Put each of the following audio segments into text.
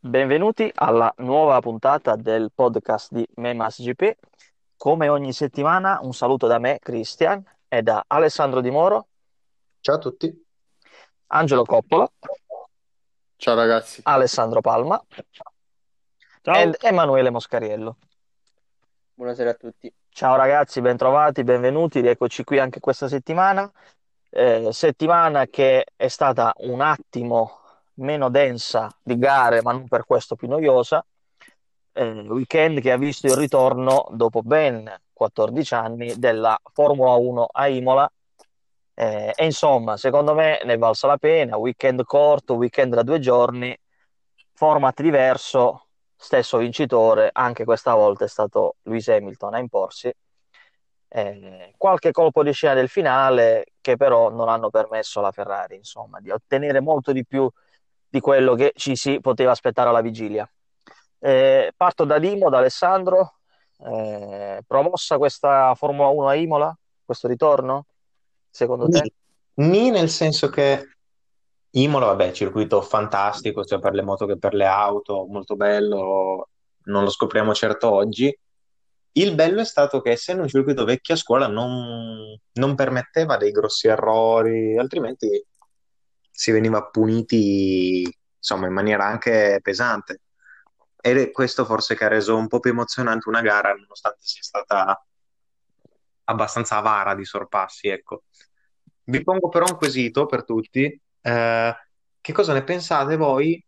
Benvenuti alla nuova puntata del podcast di Memas GP. Come ogni settimana, un saluto da me, Christian, e da Alessandro Di Moro, Ciao a tutti. Angelo Coppola, Ciao ragazzi. Alessandro Palma Ciao. ed Emanuele Moscariello. Buonasera a tutti. Ciao ragazzi, bentrovati, benvenuti, rieccoci qui anche questa settimana. Eh, settimana che è stata un attimo meno densa di gare, ma non per questo più noiosa. Eh, weekend che ha visto il ritorno dopo ben 14 anni della Formula 1 a Imola. Eh, e insomma, secondo me ne è valsa la pena. Weekend corto, weekend da due giorni, format diverso, stesso vincitore. Anche questa volta è stato Lewis Hamilton a imporsi. Eh, qualche colpo di scena del finale che però non hanno permesso alla Ferrari, insomma, di ottenere molto di più di quello che ci si poteva aspettare alla vigilia. Eh, parto da Dimo, da Alessandro. Eh, promossa questa Formula 1 a Imola, questo ritorno, secondo te? Ni nel senso che Imola, vabbè, circuito fantastico, sia per le moto che per le auto, molto bello, non lo scopriamo certo oggi. Il bello è stato che essendo un circuito vecchio a scuola non, non permetteva dei grossi errori, altrimenti si veniva puniti, insomma, in maniera anche pesante. È questo forse che ha reso un po' più emozionante una gara, nonostante sia stata abbastanza avara di sorpassi, ecco. Vi pongo però un quesito per tutti. Eh, che cosa ne pensate voi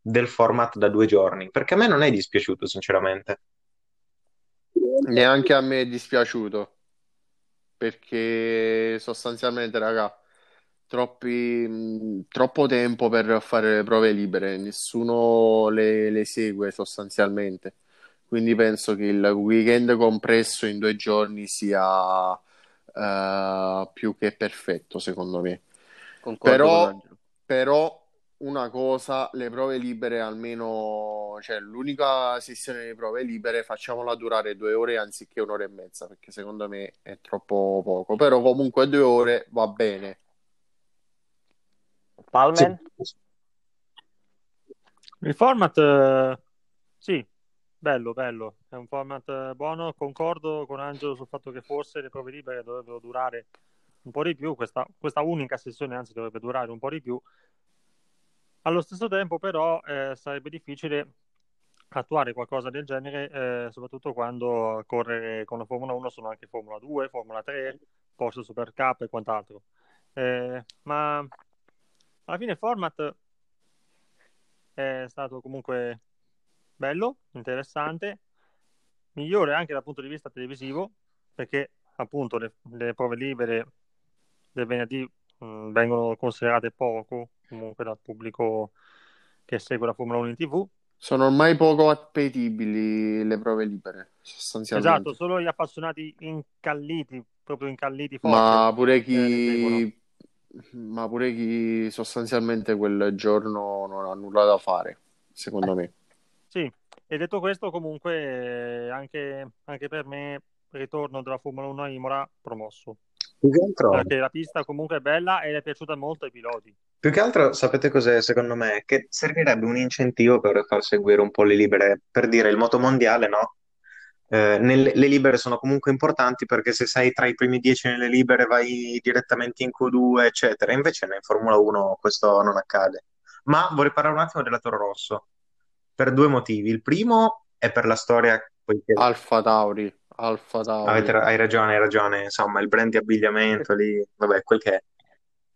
del format da due giorni? Perché a me non è dispiaciuto, sinceramente. Neanche a me è dispiaciuto perché sostanzialmente, raga, troppi, mh, troppo tempo per fare le prove libere, nessuno le, le segue sostanzialmente. Quindi penso che il weekend compresso in due giorni sia eh, più che perfetto, secondo me. Concordo Però, però una cosa, le prove libere almeno, cioè l'unica sessione di prove libere facciamola durare due ore anziché un'ora e mezza, perché secondo me è troppo poco. Però comunque due ore va bene. Palmen? Il format, eh, sì, bello, bello. È un format eh, buono. Concordo con Angelo sul fatto che forse le prove libere dovrebbero durare un po' di più. Questa, questa unica sessione, anzi, dovrebbe durare un po' di più. Allo stesso tempo, però, eh, sarebbe difficile attuare qualcosa del genere, eh, soprattutto quando correre con la Formula 1 sono anche Formula 2, Formula 3, Porsche Super Cup e quant'altro. Eh, ma alla fine il format è stato comunque bello, interessante, migliore anche dal punto di vista televisivo, perché appunto le, le prove libere del venerdì mh, vengono considerate poco comunque dal pubblico che segue la Formula 1 in TV. Sono ormai poco appetibili le prove libere, sostanzialmente. Esatto, solo gli appassionati incalliti, proprio incalliti forti. Ma pure eh, chi, ma pure chi sostanzialmente quel giorno non ha nulla da fare, secondo me. Sì, e detto questo, comunque eh, anche, anche per me ritorno della Formula 1 a Imola promosso, Più che altro, perché la pista comunque è bella ed è piaciuta molto ai piloti. più che altro, sapete cos'è secondo me? Che servirebbe un incentivo per far seguire un po' le libere, per dire il motomondiale, no? Eh, nelle- le libere sono comunque importanti perché se sei tra i primi dieci nelle libere vai direttamente in Q2, eccetera. Invece in Formula 1 questo non accade. Ma vorrei parlare un attimo della Toro Rosso per due motivi. Il primo è per la storia, poiché Alfa Tauri, Alfa Tauri. avete- hai ragione, hai ragione, insomma, il brand di abbigliamento lì, vabbè, quel che è.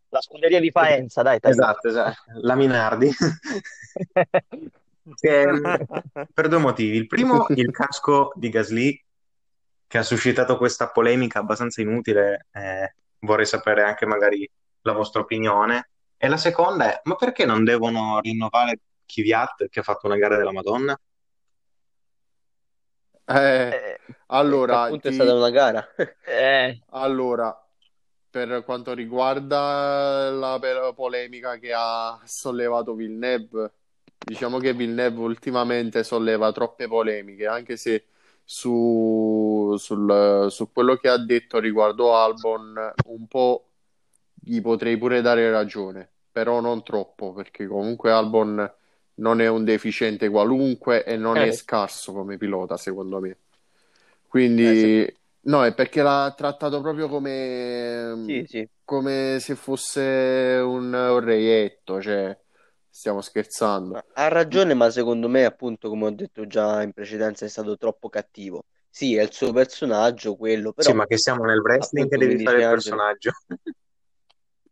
La scuderia di Faenza, dai, tagliamo. Esatto, esatto, la Minardi. Che, per due motivi. Il primo, il casco di Gasly, che ha suscitato questa polemica abbastanza inutile. eh, vorrei sapere anche magari la vostra opinione. E la seconda è, ma perché non devono rinnovare Kvyat, che ha fatto una gara della Madonna? Eh, Eh, allora, Appunto è ti- stata una gara. eh, allora, per quanto riguarda la polemica che ha sollevato Villeneuve, diciamo che Villeneuve ultimamente solleva troppe polemiche, anche se su, sul- su quello che ha detto riguardo Albon un po' gli potrei pure dare ragione, però non troppo, perché comunque Albon non è un deficiente qualunque e non è Eh, scarso come pilota, secondo me. Eh, sì. Quindi, no, è perché l'ha trattato proprio come, Sì, sì. come se fosse un, un reietto, cioè, stiamo scherzando. Ha ragione, ma secondo me, appunto, come ho detto già in precedenza, è stato troppo cattivo. Sì, è il suo personaggio, quello, Sì, però, ma che siamo nel wrestling che appunto, devi fare il personaggio.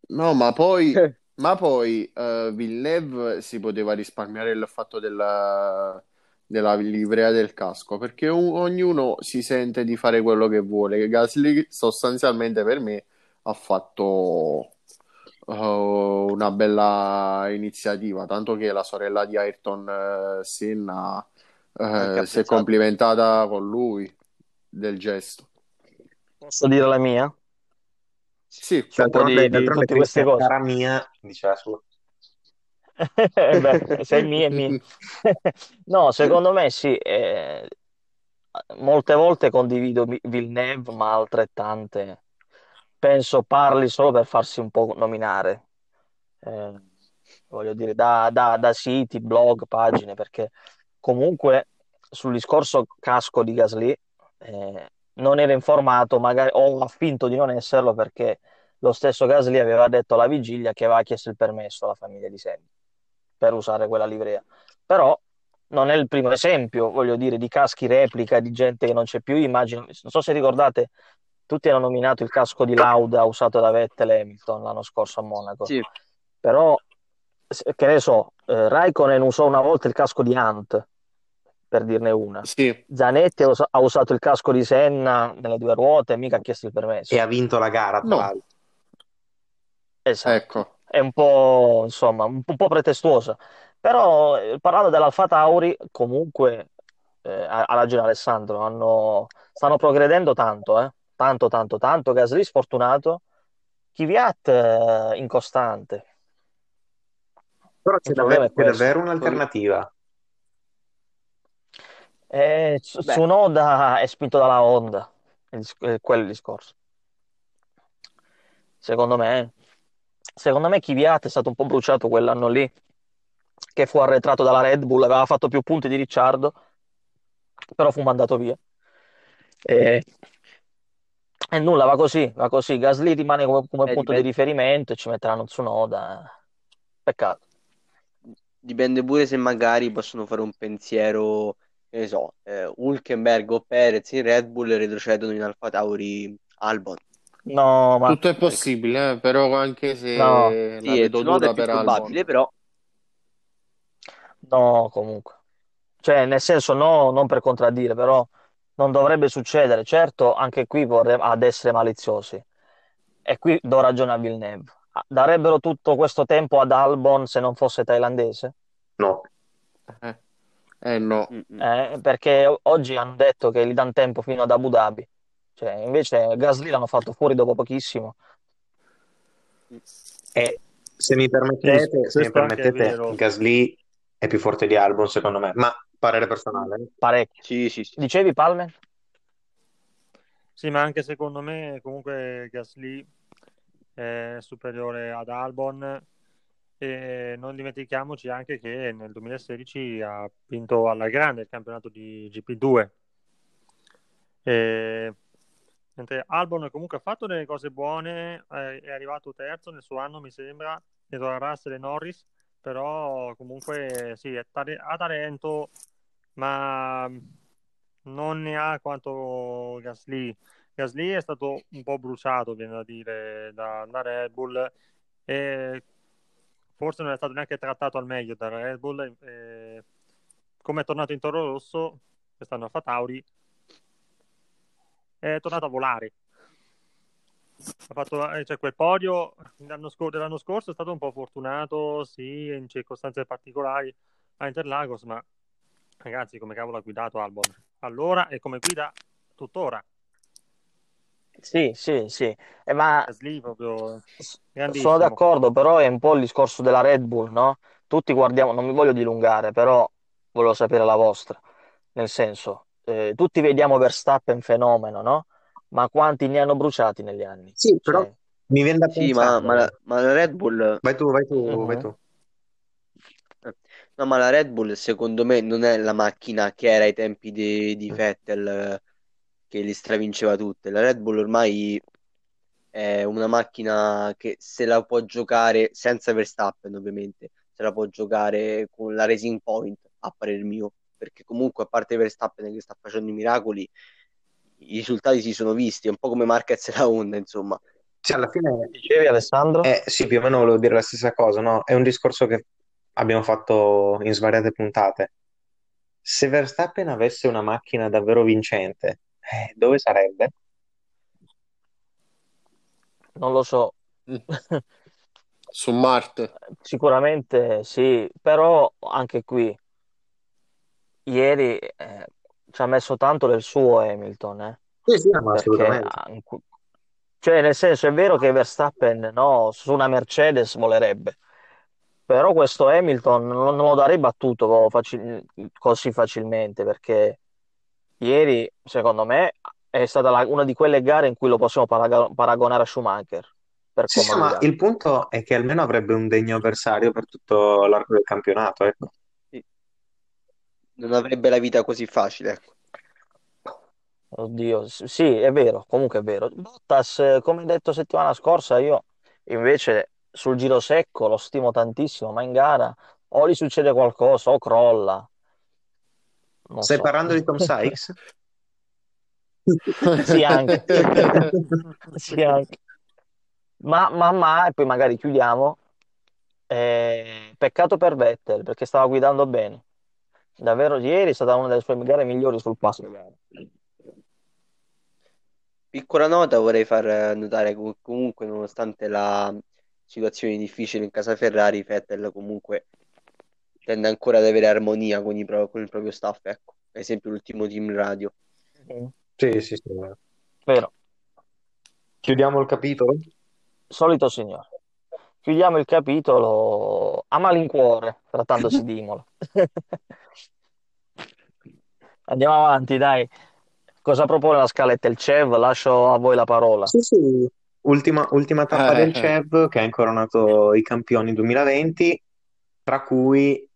No, ma poi, ma poi eh, Villeneuve si poteva risparmiare il fatto della, della livrea del casco, perché o- ognuno si sente di fare quello che vuole. Gasly sostanzialmente per me ha fatto eh, una bella iniziativa, tanto che la sorella di Ayrton eh, Senna eh, anche si è complimentata con lui del gesto. posso dire la mia? Sì, po' di, di d'altronde tutte queste cose. cara mia, dice la sua. Beh, sei mia e mia. No, secondo me sì, eh, molte volte condivido Vi- Villeneuve, ma altrettante penso parli solo per farsi un po' nominare. Eh, voglio dire, da, da- da siti, blog, pagine, perché comunque sul discorso casco di Gasly eh, non era informato, magari, o ha finto di non esserlo perché lo stesso Gasly aveva detto alla vigilia che aveva chiesto il permesso alla famiglia di Senna per usare quella livrea. Però non è il primo esempio, voglio dire, di caschi replica di gente che non c'è più. Immagino, non so se ricordate, tutti hanno nominato il casco di Lauda usato da Vettel e Hamilton l'anno scorso a Monaco. Sì, Però, che ne so, eh, Raikkonen usò una volta il casco di Hunt, per dirne una. sì. Zanetti ha us- ha usato il casco di Senna nelle due ruote e mica ha chiesto il permesso. E ha vinto la gara, tra No, l'altro. Esatto. ecco. È un po', insomma, un, un po' pretestuosa. Però, eh, parlando dell'Alfa Tauri, comunque, eh, ha ragione Alessandro, hanno- stanno progredendo tanto, eh. Tanto, tanto, tanto. Gasly sfortunato, Kvyat eh, incostante. Però c'è Il problema davvero, è c'è davvero un'alternativa. Eh, Tsunoda è spinto dalla Honda, eh, quello è il discorso. Secondo me, secondo me Kvyat è stato un po' bruciato quell'anno lì, che fu arretrato dalla Red Bull, aveva fatto più punti di Ricciardo, però fu mandato via. E, e nulla, va così, va così. Gasly rimane come, come eh, punto di dipende, riferimento e ci metteranno Tsunoda. Peccato. dipende pure se magari possono fare un pensiero, che ne so, eh, o Perez in Red Bull retrocedono in Alfa Tauri Albon. No, ma Tutto è possibile, eh, però anche no, se la Sì, vedo Tsunoda dura è più per probabile, Albon. però no, comunque. Cioè, nel senso, no, non per contraddire, però non dovrebbe succedere. Certo, anche qui vorremmo ad essere maliziosi. E qui do ragione a Villeneuve. Darebbero tutto questo tempo ad Albon se non fosse thailandese? No. Eh, eh no. Eh, perché oggi hanno detto che gli danno tempo fino ad Abu Dhabi. Cioè, invece Gasly l'hanno fatto fuori dopo pochissimo. E se mi permettete, se mi permettete. Gasly è più forte di Albon, secondo me, ma parere personale. Parecchio. Sì, sì, sì. Dicevi, Palmer? Sì, ma anche secondo me comunque Gasly è superiore ad Albon e non dimentichiamoci anche che nel 2016 ha vinto alla grande il campionato di GP2 e mentre Albon comunque ha fatto delle cose buone eh, è arrivato terzo nel suo anno mi sembra dietro a Russell e Norris però comunque sì è tale- ha talento ma non ne ha quanto Gasly Gasly è stato un po' bruciato, viene da dire, da, da Red Bull e forse non è stato neanche trattato al meglio da Red Bull. E come è tornato in Toro Rosso, quest'anno a Fatauri, è tornato a volare. Ha fatto eh, cioè, quel podio dell'anno, scor- dell'anno scorso è stato un po' fortunato, sì, in circostanze particolari a Interlagos, ma ragazzi, come cavolo ha guidato Albon? Allora e come guida tuttora. Sì, sì, sì. Eh, ma Gasly proprio sono d'accordo, però è un po' il discorso della Red Bull, no? Tutti guardiamo, non mi voglio dilungare, però volevo sapere la vostra. Nel senso, eh, tutti vediamo Verstappen fenomeno, no? Ma quanti ne hanno bruciati negli anni? Sì, però Cioè, mi viene da Sì, ma, pensare. ma la, ma la Red Bull, Vai tu, vai tu, vai mhm. tu. No, ma la Red Bull secondo me non è la macchina che era ai tempi di, di Vettel eh, che li stravinceva tutte. La Red Bull ormai è una macchina che se la può giocare senza Verstappen, ovviamente, se la può giocare con la Racing Point, a parer mio, perché comunque a parte Verstappen che sta facendo i miracoli, i risultati si sono visti, è un po' come Marquez e la Honda, insomma. Sì, alla fine, Dicevi Alessandro? eh, sì, più o meno volevo dire la stessa cosa, no? È un discorso che abbiamo fatto in svariate puntate. Se Verstappen avesse una macchina davvero vincente, eh, dove sarebbe? Non lo so. Su Marte. Sicuramente sì, però anche qui ieri eh, ci ha messo tanto del suo Hamilton, eh, Sì, sì, ma assolutamente. cioè, nel senso è vero che Verstappen no, su una Mercedes volerebbe, però questo Hamilton non, non lo darei battuto facil- così facilmente perché ieri, secondo me, è stata la- una di quelle gare in cui lo possiamo paraga- paragonare a Schumacher per Sì, sì, ma il punto è che almeno avrebbe un degno avversario per tutto l'arco del campionato, ecco. Sì. Non avrebbe la vita così facile, ecco. Oddio, sì, è vero, comunque è vero. Bottas, eh, come detto settimana scorsa, io invece sul giro secco lo stimo tantissimo, ma in gara o gli succede qualcosa o crolla, non Stai so. parlando di Tom Sykes? Sì, anche. Sì, anche. Ma, ma, ma, e poi magari chiudiamo. eh, peccato per Vettel, perché stava guidando bene. Davvero, ieri è stata una delle sue gare migliori sul passo. Piccola nota vorrei far notare che comunque, nonostante la situazione difficile in casa Ferrari, Vettel comunque tende ancora ad avere armonia con, i pro- con il proprio staff, ecco. Ad esempio l'ultimo team radio. Mm, Sì, sì, sì. Vero, Chiudiamo il capitolo? solito signore. Chiudiamo il capitolo a malincuore, trattandosi di Imola. Andiamo avanti, dai. Cosa propone la scaletta? Il CEV? Lascio a voi la parola. Sì, sì. Ultima, ultima tappa del Eh, CEV che ha incoronato i campioni 2020, tra cui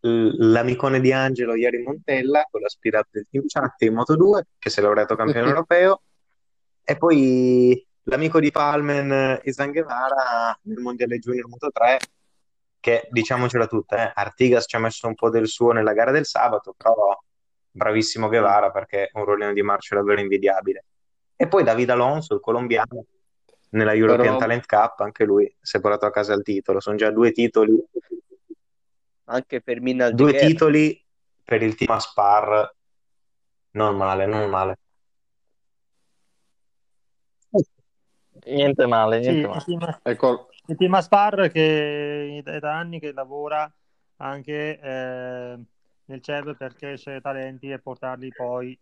l'amicone di Angelo Ieri Montella, con l'aspirato del Team Chat in Moto2, che si è laureato campione europeo, e poi l'amico di Palmen Isan Guevara nel Mondiale Junior Moto3, che diciamocela tutta, eh, Artigas ci ha messo un po' del suo nella gara del sabato, però bravissimo Guevara perché è un rollino di marcia davvero invidiabile. E poi David Alonso, il colombiano, nella European però Talent Cup, anche lui si è portato a casa il titolo. Sono già due titoli, Anche Fermin due Aldeguer. titoli per il team Aspar. Non male, non male. Niente male, Sì, niente il male. team, ecco, il team Aspar che è da anni che lavora anche eh, nel CEV per crescere talenti e portarli poi,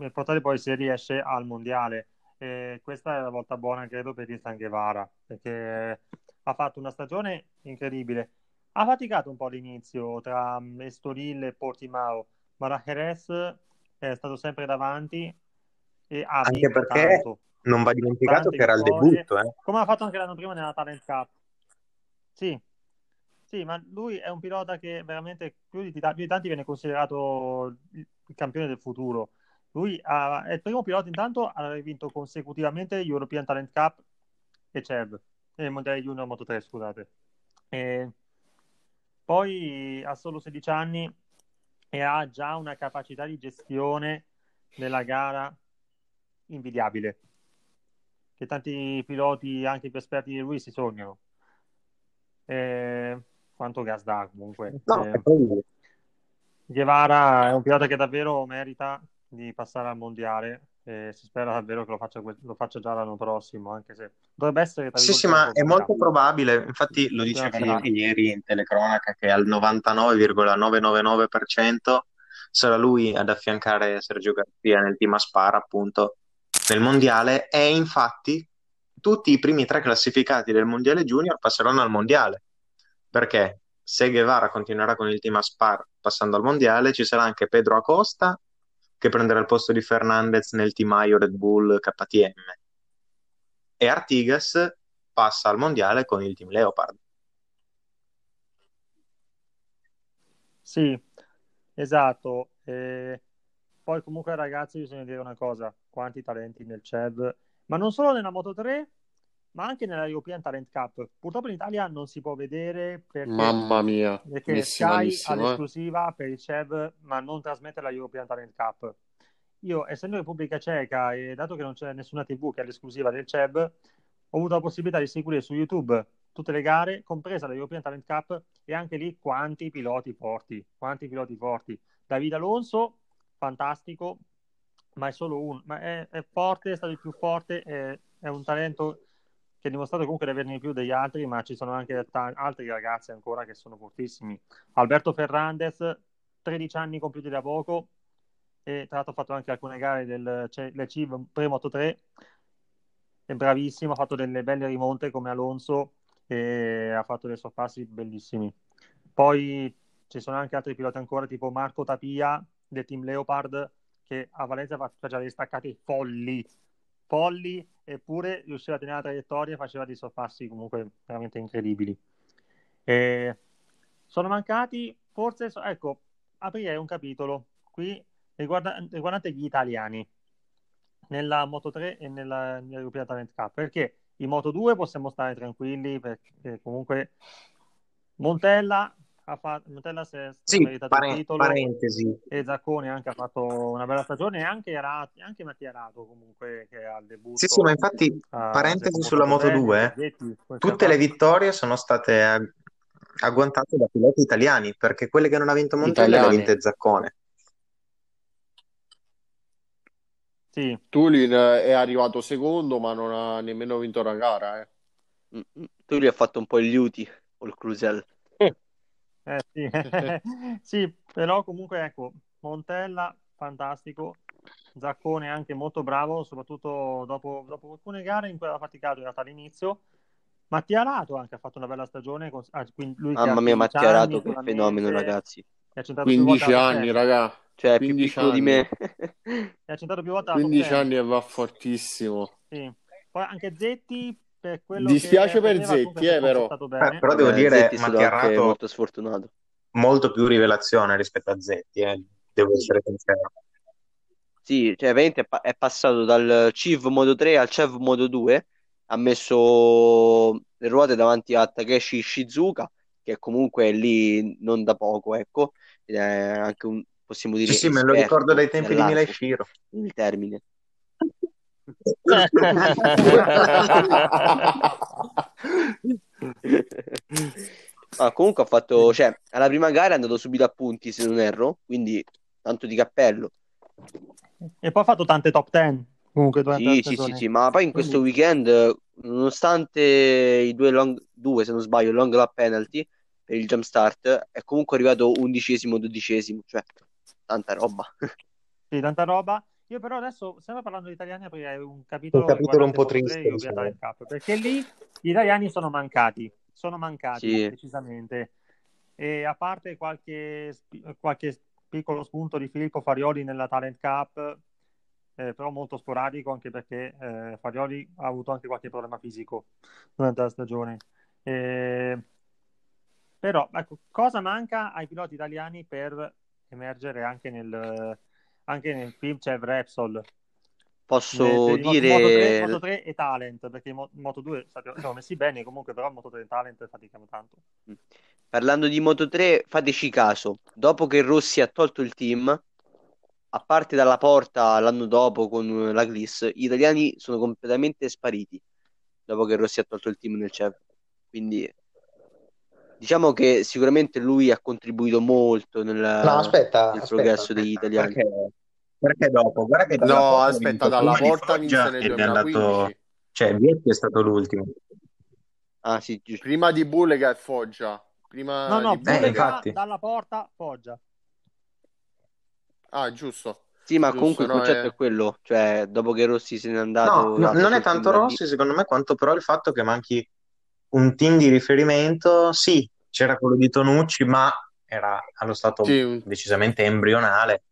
e portarli poi se riesce al mondiale. E questa è la volta buona, credo, per il San Guevara, perché ha fatto una stagione incredibile. Ha faticato un po' all'inizio tra mm, Estoril e Portimao, ma la Jerez è stato sempre davanti e ha Anche perché tanto, non va dimenticato che era il debutto, eh. come ha fatto anche l'anno prima nella Talent Cup. Sì, sì, ma lui è un pilota che veramente più di, più di tanti viene considerato il campione del futuro. Lui ha- è il primo pilota intanto ad aver vinto consecutivamente European Talent Cup e CEV, e il Mondiale Junior Moto 3, scusate. E poi ha solo 16 anni e ha già una capacità di gestione della gara invidiabile, che tanti piloti, anche più esperti di lui, si sognano. Eh, quanto gas dà comunque. No, Eh, e Guevara è un pilota che davvero merita di passare al mondiale e si spera davvero che lo faccia, lo faccia già l'anno prossimo, anche se dovrebbe essere Sì, sì, ma è molto probabile, infatti lo diceva Sì. anche ieri in telecronaca che al 99,999% sarà lui ad affiancare Sergio Garcia nel team Aspar, appunto, nel mondiale e infatti tutti i primi tre classificati del mondiale junior passeranno al mondiale, perché se Guevara continuerà con il team Aspar passando al mondiale, ci sarà anche Pedro Acosta che prenderà il posto di Fernandez nel teamaio Red Bull KTM e Artigas passa al mondiale con il team Leopard. Sì, esatto. E poi comunque ragazzi bisogna dire una cosa, quanti talenti nel CEV, ma non solo nella Moto 3, ma anche nella European Talent Cup. Purtroppo in Italia non si può vedere perché, Mamma mia, perché messi Sky ha malissimo, eh. l'esclusiva per il CEV, ma non trasmette la European Talent Cup. Io, essendo Repubblica Ceca e dato che non c'è nessuna TV che ha l'esclusiva del CEV, ho avuto la possibilità di seguire su YouTube tutte le gare, compresa la European Talent Cup, e anche lì quanti piloti forti, quanti piloti forti. David Alonso, fantastico, ma è solo uno, ma è, è forte, è stato il più forte, è, è un talento che ha dimostrato comunque di averne più degli altri, ma ci sono anche ta- altri ragazzi ancora che sono fortissimi. Alberto Ferrandez, 13 anni compiuti da poco, e tra l'altro ha fatto anche alcune gare del le CIV pre-Moto 3, è bravissimo, ha fatto delle belle rimonte come Alonso e ha fatto dei sorpassi bellissimi. Poi ci sono anche altri piloti ancora, tipo Marco Tapia del team Leopard, che a Valencia faceva dei staccati folli, folli, eppure riusciva a tenere la traiettoria e faceva dei sorpassi comunque veramente incredibili. E sono mancati, forse, ecco, aprirei un capitolo qui riguarda, riguardante gli italiani nella Moto 3 e nella, nell'European Talent Cup, perché in Moto 2 possiamo stare tranquilli perché comunque Montella ha fatto Montella si è Sì, meritato il pare- titolo parentesi. e Zacconi anche ha fatto una bella stagione e anche, Arati, anche Mattia Rato comunque che al debutto Sì, sì, ma infatti, ha- parentesi sulla Moto bene, 2, Zetti, poi tutte le vittorie sono state ag- agguantate da piloti italiani, perché quelle che non ha vinto Montella le ha vinte Zaccone. Sì, Tulin è arrivato secondo, ma non ha nemmeno vinto una gara, eh. Mm, mm. Tu gli hai fatto un po' il Liuti o il Cruzel. Eh, sì. Sì, però comunque ecco, Montella fantastico, Zaccone anche molto bravo, soprattutto dopo, dopo alcune gare in cui aveva faticato in realtà all'inizio. Mattia Rato anche ha fatto una bella stagione, con- ah, lui Mamma mia, 15 Mattia Rato, anni, che fenomeno, ragazzi. è centrato più 15 volte alla top anni, 10, raga. Cioè, è più 15 piccolo di me. è centrato più volte alla top 15 10. anni e va fortissimo. Sì. Poi anche Zetti, per quello Dispiace che per Zetti, eh, però. Eh, però devo Vabbè, dire, Zetti è Mattia molto sfortunato. molto più rivelazione rispetto a Zetti, eh, devo essere sincero. Sì, cioè veramente è, pa- è passato dal CIV Modo 3 al CEV Modo 2, ha messo le ruote davanti a Takeshi Shizuka, che comunque è lì non da poco, ecco, ed è anche un, possiamo dire, Sì, sì, me lo ricordo dai tempi di Mila e nell'arco, Shiro. il termine. Ah, comunque ha fatto, cioè, alla prima gara è andato subito a punti, se non erro, quindi tanto di cappello. E poi ha fatto tante top 10 comunque Sì, sì, sì, sì, ma poi in questo Quindi- weekend, nonostante i due, long, due, se non sbaglio, long lap penalty per il jump start, è comunque arrivato undicesimo, dodicesimo, cioè tanta roba. Sì, tanta roba. Io però adesso, sempre parlando di italiani, aprirei un capitolo, Un capitolo un po' Moto3 triste, Cup, perché lì gli italiani sono mancati, sono mancati Sì. decisamente. E a parte qualche, qualche piccolo spunto di Filippo Farioli nella Talent Cup, eh, però molto sporadico, anche perché eh, Farioli ha avuto anche qualche problema fisico durante la stagione. Eh, però, ecco, cosa manca ai piloti italiani per emergere anche nel, anche nel film c'è Repsol Posso Nel- dire, Moto 3, Moto 3 e Talent perché in Mo- Moto 2 sappiamo- siamo messi bene comunque però Moto 3 e Talent faticano tanto. Parlando di Moto 3, fateci caso, dopo che Rossi ha tolto il team, a parte dalla porta l'anno dopo con la Gliss, gli italiani sono completamente spariti dopo che Rossi ha tolto il team nel CEV. Quindi diciamo che sicuramente lui ha contribuito molto nel, No, aspetta, nel aspetta, progresso aspetta, degli italiani. Perché, perché dopo? Guarda che dalla No, aspetta, dalla porta vinse nel è andato... 2015. Cioè, Vietti è stato l'ultimo. Ah, sì, giusto. Prima di Bullega e Foggia. Prima no no di Eh, Bullega infatti. dalla porta Foggia Ah, giusto. Sì, ma Giusto, comunque il no, concetto eh. è quello, cioè dopo che Rossi se n'è andato, No, no, non è tanto. Rossi, secondo me, quanto però il fatto che manchi un team di riferimento. Sì, c'era quello di Tonucci, ma era allo stato Sì, decisamente embrionale.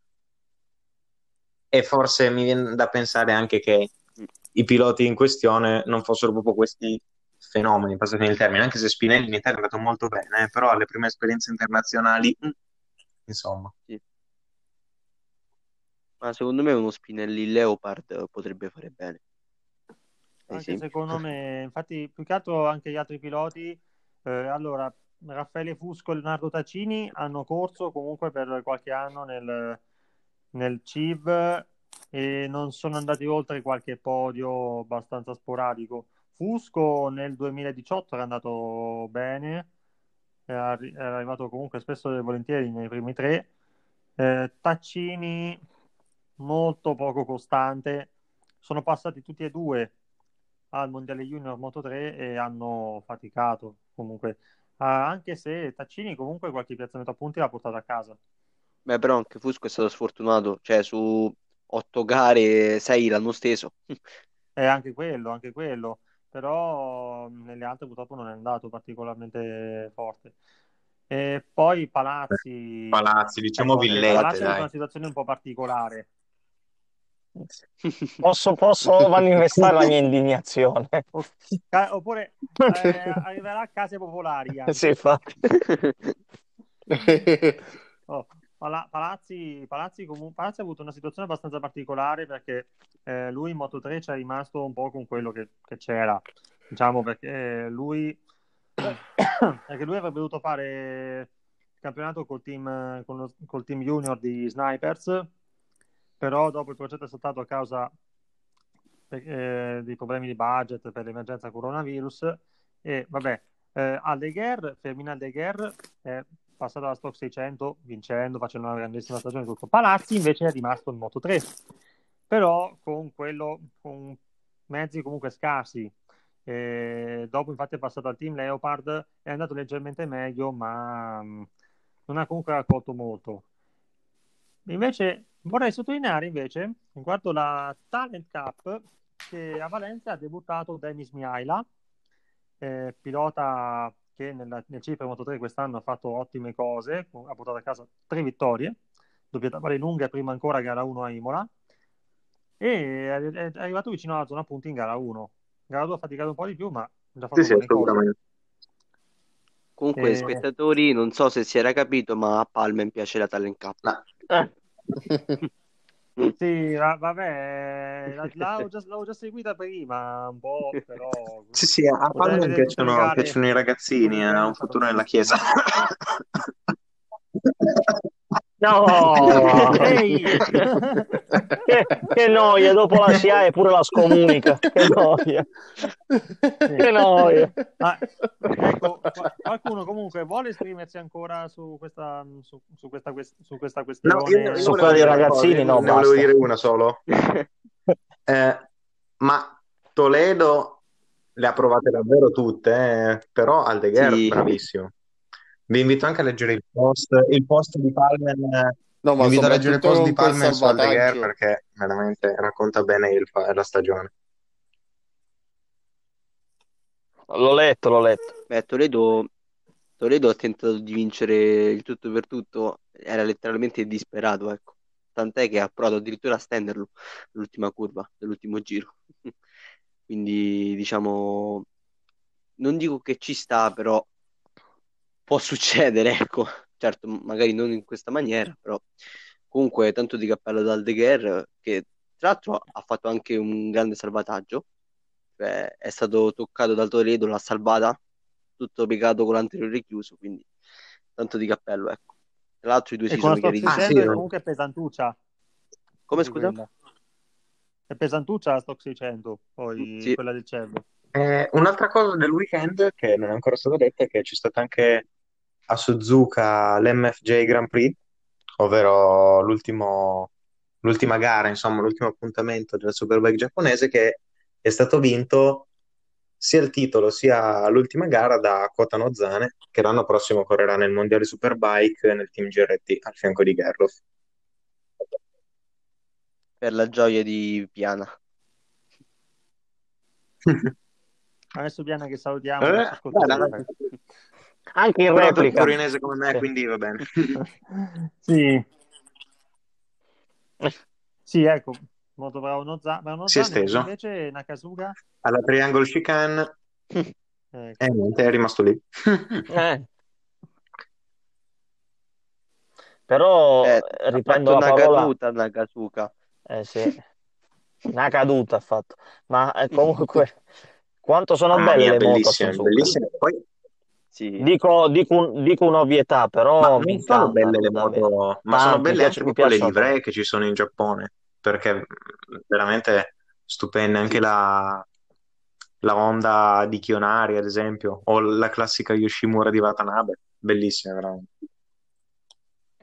E forse mi viene da pensare anche che i piloti in questione non fossero proprio questi fenomeni, passatemi il termine, anche se Spinelli in Italia è andato molto bene, eh, però alle prime esperienze internazionali mm, insomma. Sì. Ma secondo me uno Spinelli Leopard potrebbe fare bene. Anche secondo me, infatti, più che altro anche gli altri piloti, eh, allora, Raffaele Fusco e Leonardo Taccini hanno corso comunque per qualche anno nel, nel CIV e non sono andati oltre qualche podio abbastanza sporadico. Fusco nel 2018 era andato bene, era arrivato comunque spesso e volentieri nei primi tre. Eh, Taccini molto poco costante. Sono passati tutti e due al Mondiale Junior Moto 3 e hanno faticato comunque. Ah, anche se Taccini comunque qualche piazzamento a punti l'ha portato a casa. Beh, però anche Fusco è stato sfortunato, cioè su otto gare, sei l'hanno steso. E anche quello, anche quello. Però mh, nelle altre purtroppo non è andato particolarmente forte. E poi Palazzi. Palazzi, diciamo Ecco, anche Villette, Palazzi dai. una situazione un po' particolare. Posso, posso manifestare la mia indignazione? Oppure eh, arriverà a case popolari anche. Sì, infatti. Oh, Pala- Palazzi, Palazzi, comu- Palazzi ha avuto una situazione abbastanza particolare perché eh, lui in Moto 3 ci è rimasto un po' con quello che, che c'era, diciamo perché lui, perché lui avrebbe dovuto fare il campionato col team, con lo- col team junior di Snipers, però dopo il progetto è saltato a causa eh, dei problemi di budget per l'emergenza coronavirus e vabbè, eh, Aldeguer, Fermina Aldeguer è passato alla Stock 600 vincendo, facendo una grandissima stagione tutto. Palazzi invece è rimasto in Moto 3 però con quello con mezzi comunque scarsi E dopo infatti è passato al team Leopard è andato leggermente meglio ma mh, non ha comunque raccolto molto invece vorrei sottolineare invece riguardo la Talent Cup che a Valencia ha debuttato Denis Mihaila eh, pilota che nella, nel Cipro Moto 3 quest'anno ha fatto ottime cose, ha portato a casa tre vittorie, doppietta pari lunga prima ancora gara 1 a Imola, e è, è arrivato vicino alla zona punti in gara 1. Gara 2 ha faticato un po' di più, ma ha già fatto Sì, sì, cose. Comunque, Eh. spettatori, non so se si era capito, ma a Palmen piace la Talent Cup. No. Eh, Sì, va- vabbè, la- l'avevo già, l'avevo già seguita prima un po', però... Sì, sì, a le piacciono, piacciono i ragazzini, ha gare un futuro nella chiesa. No! Che, che noia, dopo la SIAE pure la scomunica. Che noia. Che noia. Ah, ecco, qua- qualcuno comunque vuole esprimersi ancora su questa, su, su questa, quest- su questa No, questione? io, io Su quella dei ragazzini, no, ne volevo dire una solo. Eh, ma Toledo le ha provate davvero tutte, eh, però Aldeguer Sì. bravissimo. Vi invito anche a leggere il post, il post di Palmen. No, Vi ma invito a leggere il post di Palmen su Aldeguer perché veramente racconta bene il- la stagione. L'ho letto, l'ho letto. Beh, Toledo, Toledo ha tentato di vincere il tutto per tutto, era letteralmente disperato, ecco. Tant'è che ha provato addirittura a stenderlo l'ultima curva dell'ultimo giro. Quindi, diciamo, non dico che ci sta, però può succedere, ecco. Certo, magari non in questa maniera, però comunque tanto di cappello ad Aldeguer che tra l'altro ha fatto anche un grande salvataggio, cioè è stato toccato dal Toledo, l'ha salvata, tutto piegato con l'anteriore chiuso, quindi tanto di cappello, ecco. Tra l'altro i due E si con la sono chiariti. Ah, 600 sì, è comunque pesantuccia. Come scusa? È pesantuccia la Stock 600, poi Sì. quella del cervo. Eh, un'altra cosa del weekend che non è ancora stata detta è che c'è stata anche a Suzuka l'MFJ Grand Prix, ovvero l'ultimo, l'ultima gara, insomma, l'ultimo appuntamento della Superbike giapponese che è stato vinto sia il titolo sia l'ultima gara da Kota Nozane, che l'anno prossimo correrà nel Mondiale Superbike nel team GRT al fianco di Gerloff. Per la gioia di Piana. Adesso Biana che salutiamo, Eh, Anche in Però replica. torinese come me, Sì. quindi va bene. Sì. Sì, ecco, molto bravo Noza- bravo Si è steso. Invece Nakasuga, Alla Triangle Chicane ecco. e niente, è rimasto lì. Eh. Però Eh, eh, riprendo la una parola. caduta, una casuca. Eh sì, una caduta ha fatto. Ma eh, comunque, quanto sono Mamma belle le moto bellissime, bellissime. Poi, Sì. Dico, dico, dico un'ovvietà, ma però mi non sono belle le moto, ma sono belle anche proprio le livree che ci sono in Giappone, perché veramente stupende anche la, la Honda di Kionari, ad esempio, o la classica Yoshimura di Watanabe, bellissime veramente.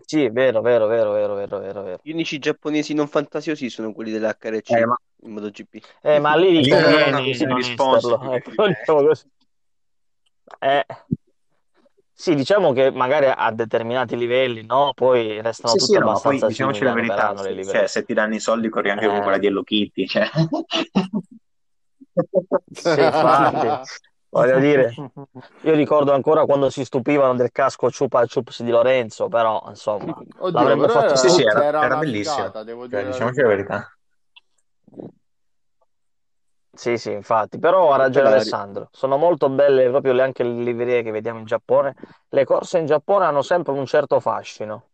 Sì, è vero, vero, vero, vero, vero, vero, vero. Gli unici giapponesi non fantasiosi sono quelli dell'HRC Eh, ma in MotoGP. Eh, ma lì esserlo, ecco, diciamo così. Eh, sì, diciamo che magari a determinati livelli, no? Poi restano Sì, tutte sì, no, poi abbastanza diciamoci la verità, cioè, se ti danno i soldi corri anche con Eh. quella di Hello Kitty, cioè. Sì, infatti, voglio dire, io ricordo ancora quando si stupivano del casco Chupa Chups di Lorenzo, però insomma, Oddio, l'avrebbe però fatto era, Sì, sì, era, era era una bellissimo. figata, devo Cioè, dire la diciamoci la verità. Sì, sì, infatti, però ha ragione Alessandro, sono molto belle proprio le, anche le livree che vediamo in Giappone. Le corse in Giappone hanno sempre un certo fascino,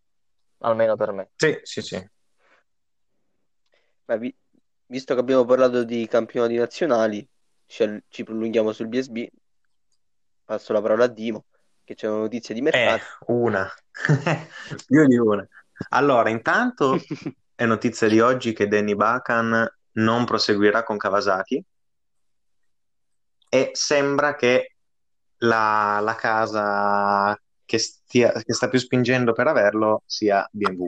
almeno per me. Sì, sì, sì. Ma vi- visto che abbiamo parlato di campionati nazionali, ci, ci prolunghiamo sul BSB. Passo la parola a Dimo, che c'è una notizia di Eh, mercato. una. Più di una. Allora, intanto è notizia di oggi che Danny Bakan non proseguirà con Kawasaki e sembra che la, la casa che, stia- che sta più spingendo per averlo sia BMW.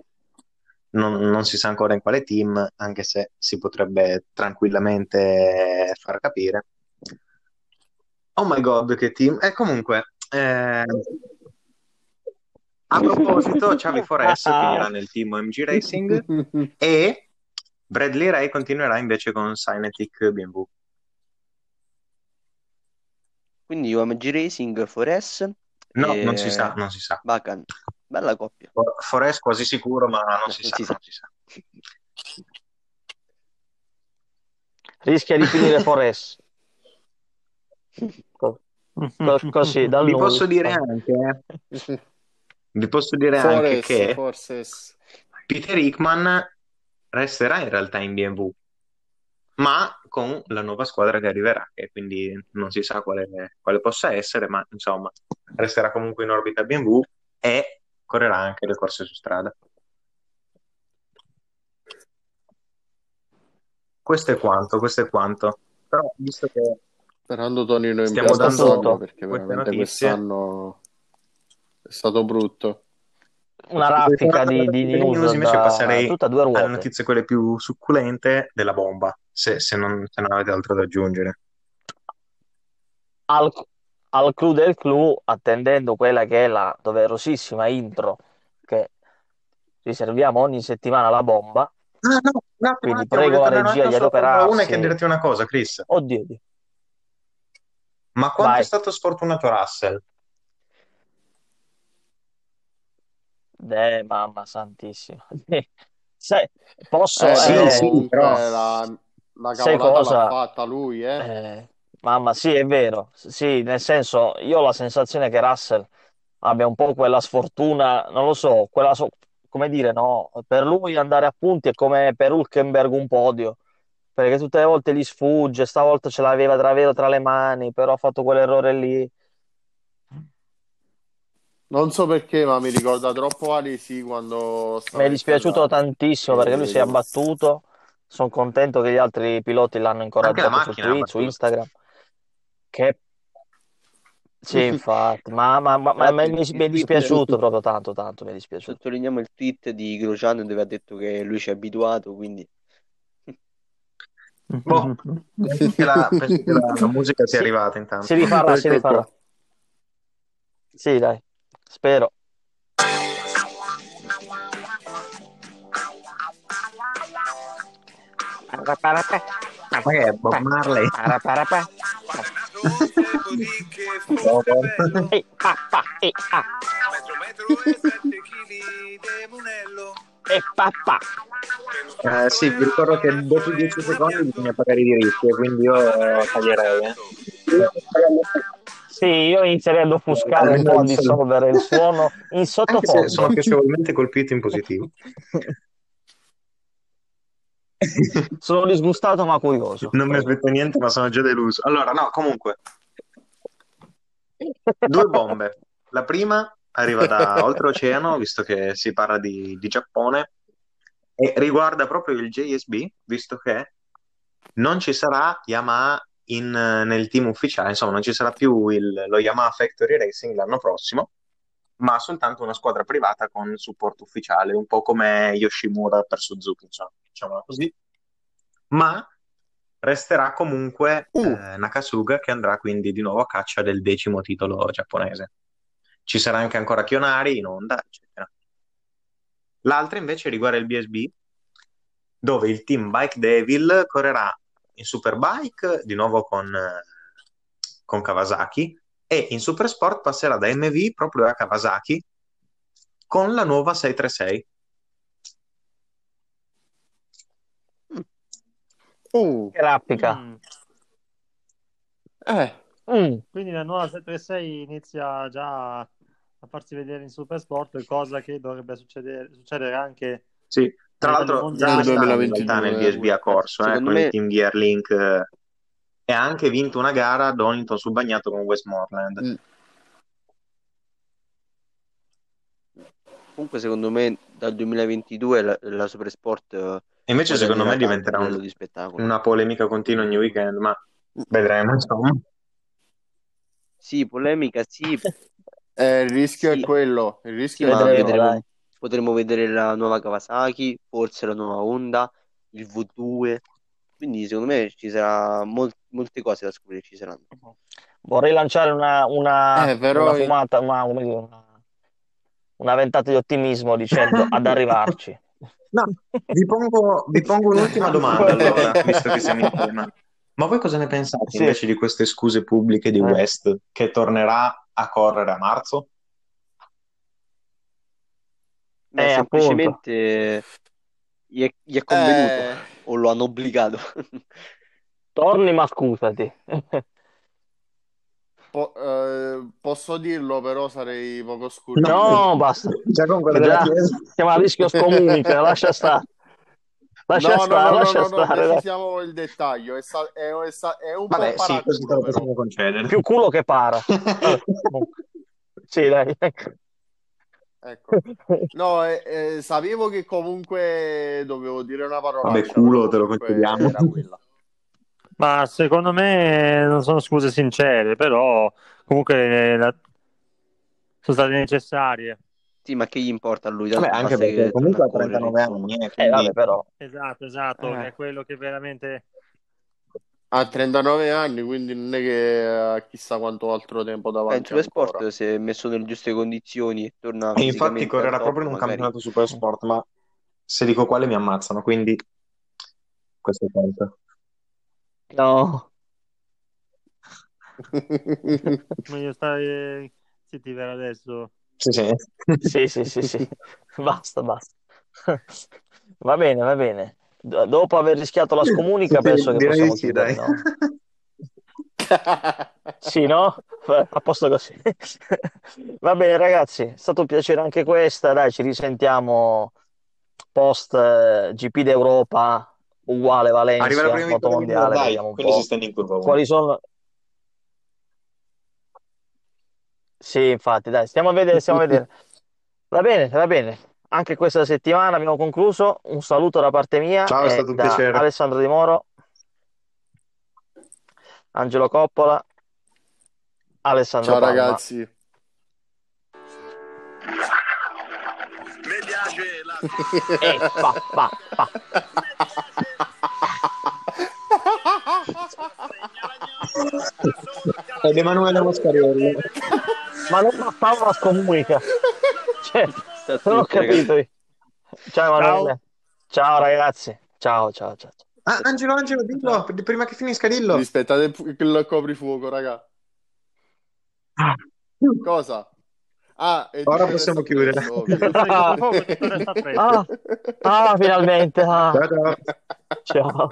Non, non si sa ancora in quale team, anche se si potrebbe tranquillamente far capire. Oh my god, che team! E comunque, eh, a proposito, Xavi Forés finirà nel team OMG Racing e Bradley Ray continuerà invece con Synetic BMW. Quindi OMG Racing, Fores No, e non si sa, non si sa. Bacan. Bella coppia. For- Forés quasi sicuro, ma non No, si non sa, si sa. non si sa. Rischia di finire Forest. Co- co- così, dal Vi posso dire anche, vi posso dire anche Forest, che Forces. Peter Hickman resterà in realtà in BMW, ma con la nuova squadra che arriverà, che quindi non si sa quale, quale possa essere, ma insomma resterà comunque in orbita BMW e correrà anche le corse su strada. Questo è quanto, questo è quanto. Però visto che Sperando tornino in Stiamo dando perché queste veramente notizie. quest'anno è stato brutto. Una raffica di, di delle news invece da passerei tutta due alle ruote. notizie quelle più succulente della bomba, se, se non, se non avete altro da aggiungere. Al, al clou del clou, attendendo quella che è la doverosissima intro che riserviamo ogni settimana alla bomba. Ah, no, attimo, Quindi prego la regia di sulla Formula 1 e adoperarsi. chiederti una cosa, Chris. Oddio, oddio. Ma quanto Vai. è stato sfortunato Russell? Eh, mamma santissima. Sai, posso... Eh, sì, eh, sì, però- la, la Sai cosa? l'ha fatta lui, eh. eh, mamma, sì, è vero. Sì, nel senso, io ho la sensazione che Russell abbia un po' quella sfortuna, non lo so, quella so- come dire, no? Per lui andare a punti è come per Hülkenberg un podio, perché tutte le volte gli sfugge, stavolta ce l'aveva davvero tra le mani, però ha fatto quell'errore lì. Non so perché, ma mi ricorda troppo Alesi quando Mi è dispiaciuto tantissimo perché lui si è abbattuto. Sono contento che gli altri piloti l'hanno incoraggiato su macchina ha Tweet, su. Instagram. Che sì, infatti, ma, ma- ma- ma mi, mi è dispiaciuto proprio tanto, tanto mi è dispiaciuto. Sottolineiamo il tweet di Grosjean dove ha detto che lui ci è abituato, quindi Boh, la, la- la musica sia Sì, arrivata intanto. Si rifarà, si rifarà. Sì, dai, spero. Ma che è Bob Marley? E, metro e 7 kg di munello. e, pa, pa. Eh, sì, vi ricordo che dopo 10 secondi bisogna pagare i diritti, quindi io eh, taglierei. eh. Sì, io inizierei ad offuscare un po' a dissolvere il suono in sottofondo. sono piacevolmente colpito in positivo. Sono disgustato ma curioso. Non mi aspetto niente, ma sono già deluso. Allora, no, comunque, due bombe. La prima arriva da oltreoceano, visto che si parla di, di Giappone, e riguarda proprio il JSB, visto che non ci sarà Yamaha in, nel team ufficiale, insomma, non ci sarà più il- lo Yamaha Factory Racing l'anno prossimo, ma soltanto una squadra privata con supporto ufficiale, un po' come Yoshimura per Suzuki, insomma, diciamola così. Ma resterà comunque Uh. eh, Nakasuga che andrà quindi di nuovo a caccia del decimo titolo giapponese. Ci sarà anche ancora Kionari in onda, eccetera. L'altra invece riguarda il BSB, dove il team Bike Devil correrà in Superbike di nuovo con, eh, con Kawasaki e in Supersport passerà da MV proprio a Kawasaki con la nuova 636. Uh, Che rappica. Mm. eh, Mm. Quindi la nuova 736 inizia già a farsi vedere in Supersport, cosa che dovrebbe succedere, succedere anche Sì, tra Nel l'altro già in 2022, realtà nel DSB a corso, eh, con me- il team Gear Link eh, e ha anche vinto una gara ad Donington sul bagnato con Westmoreland. Mm. Comunque, secondo me, dal 2022 la, la Supersport eh, invece secondo me diventerà a un- di spettacolo. una polemica continua ogni weekend, ma vedremo, insomma. Sì, polemica, sì. eh, il rischio Sì. è quello. Il Sì, rischio ma è Vedremo, vedremo, potremo vedere la nuova Kawasaki, forse la nuova Honda, il V2. Quindi, secondo me, ci sarà mol- molte cose da scoprire. Ci saranno. Vorrei lanciare una, una, Eh, però- una fumata, una, come dire, una, una ventata di ottimismo dicendo ad arrivarci. No, vi pongo, vi pongo un'ultima domanda allora, visto che siamo in tema. Ma voi cosa ne pensate Sì. invece di queste scuse pubbliche di Eh. West che tornerà a correre a marzo? Beh, Eh, semplicemente gli è, gli è convenuto Eh, o lo hanno obbligato. Torni ma scusati. po- eh, posso dirlo, però sarei poco scurrile. No, basta. Già con quella Già, siamo a rischio scomunica, lascia stare. Lascia no, no, stare, no, no, lascia no, no, stare. dai. precisiamo il dettaglio. È, sta- è- è sta- è un Vabbè, po' sì, paraculo. Più culo che para. Sì, dai. Ecco. No, eh, eh, sapevo che comunque dovevo dire una parola. Vabbè, culo, te lo concediamo. Era quella. Ma secondo me non sono scuse sincere, però comunque eh, la- sono state necessarie. Sì, ma che gli importa a lui? Vabbè, anche perché comunque a correre, 39 insomma. anni, eh, Eh, vabbè, però. Esatto, esatto, Eh. è quello che veramente... Ha 39 anni, quindi non è che ha chissà quanto altro tempo Eh, davanti Supersport, ancora. se è messo nelle giuste condizioni e torna E infatti correrà top, proprio in un magari- campionato super sport, ma se dico quale mi ammazzano, quindi questo conta. No. Meglio stare zitti per adesso. Sì, sì. Sì, sì, sì, sì. Basta, basta. Va bene, va bene. D- dopo aver rischiato la scomunica, Sì, penso che possiamo sì, chiudere, dai. no? Sì, no? A posto così. Va bene, ragazzi, è stato un piacere anche questa. Dai, ci risentiamo post eh, GP d'Europa, uguale Arriva la Valencia, prima vittoria di Miller, motomondiale, dai, vediamo un quelli po' si in curva quali sono. Sì, infatti, dai, stiamo a vedere, stiamo a vedere. Va bene, va bene. Anche questa settimana abbiamo concluso. Un saluto da parte mia Ciao, è stato un da piacere. Alessandro Di Moro, Angelo Coppola, Alessandro Ciao Palma. ragazzi. Mi piace la E pa, pa, pa. Ed Emanuele Moscariello. Ma non bastava la scomunica. Cioè, Sta non ho ragazzi. capito. Ciao Emanuele. Ciao ragazzi. Ciao, ciao, ciao. ciao. Ah, Angelo, Angelo, dillo, prima che finisca, dillo. Rispettate il coprifuoco, raga. Cosa? Ah, Ora possiamo chiudere. Ah, ah, finalmente. ah. Ciao, ciao. Ciao.